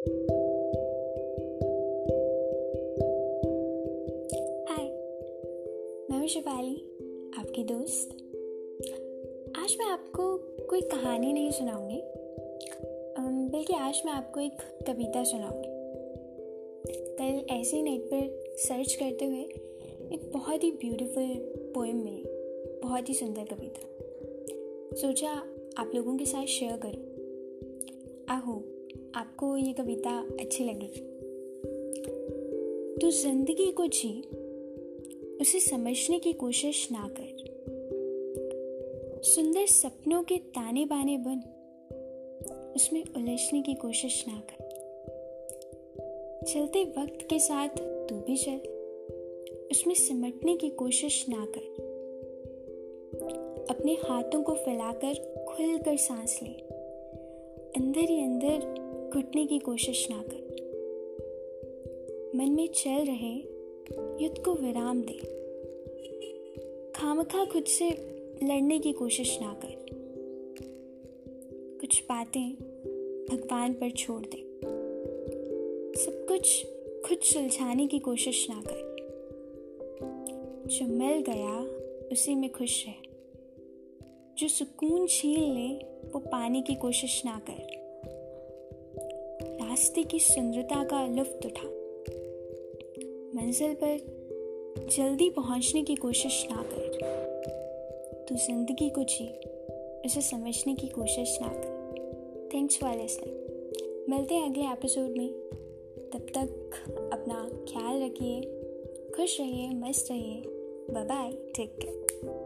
हाय मैं हूँ शिपाली आपकी दोस्त। आज मैं आपको कोई कहानी नहीं सुनाऊँगी। बल्कि आज मैं आपको एक कविता सुनाऊँगी। कल ऐसे ही नेट पर सर्च करते हुए एक बहुत ही ब्यूटीफुल पोएम मिली, बहुत ही सुंदर कविता। सोचा आप लोगों के साथ शेयर करूँ। आई होप आपको ये कविता अच्छी लगी। तो ज़िंदगी को जी, उसे समझने की कोशिश ना कर। सुंदर सपनों के ताने बाने बन, उसमें उलझने की कोशिश ना कर। चलते वक्त के साथ तू भी चल, उसमें सिमटने की कोशिश ना कर। अपने हाथों को फैलाकर खुलकर सांस ले, अंदर ही अंदर घुटने की कोशिश ना कर। मन में चल रहे युद्ध को विराम दे। खामखा खुद से लड़ने की कोशिश ना कर। कुछ बातें भगवान पर छोड़ दे। सब कुछ खुद सुलझाने की कोशिश ना कर। जो मिल गया, उसी में खुश रहे। जो सुकून छीन ले, वो पाने की कोशिश ना कर। रास्ते की सुंदरता का लुफ्त उठा। मंजिल पर जल्दी पहुँचने की कोशिश ना कर। तू ज़िंदगी को जी, उसे समझने की कोशिश ना कर। थैंक्स फॉर लिसनिंग मिलते हैं अगले एपिसोड में। तब तक अपना ख्याल रखिए, खुश रहिए, मस्त रहिए। Bye bye take care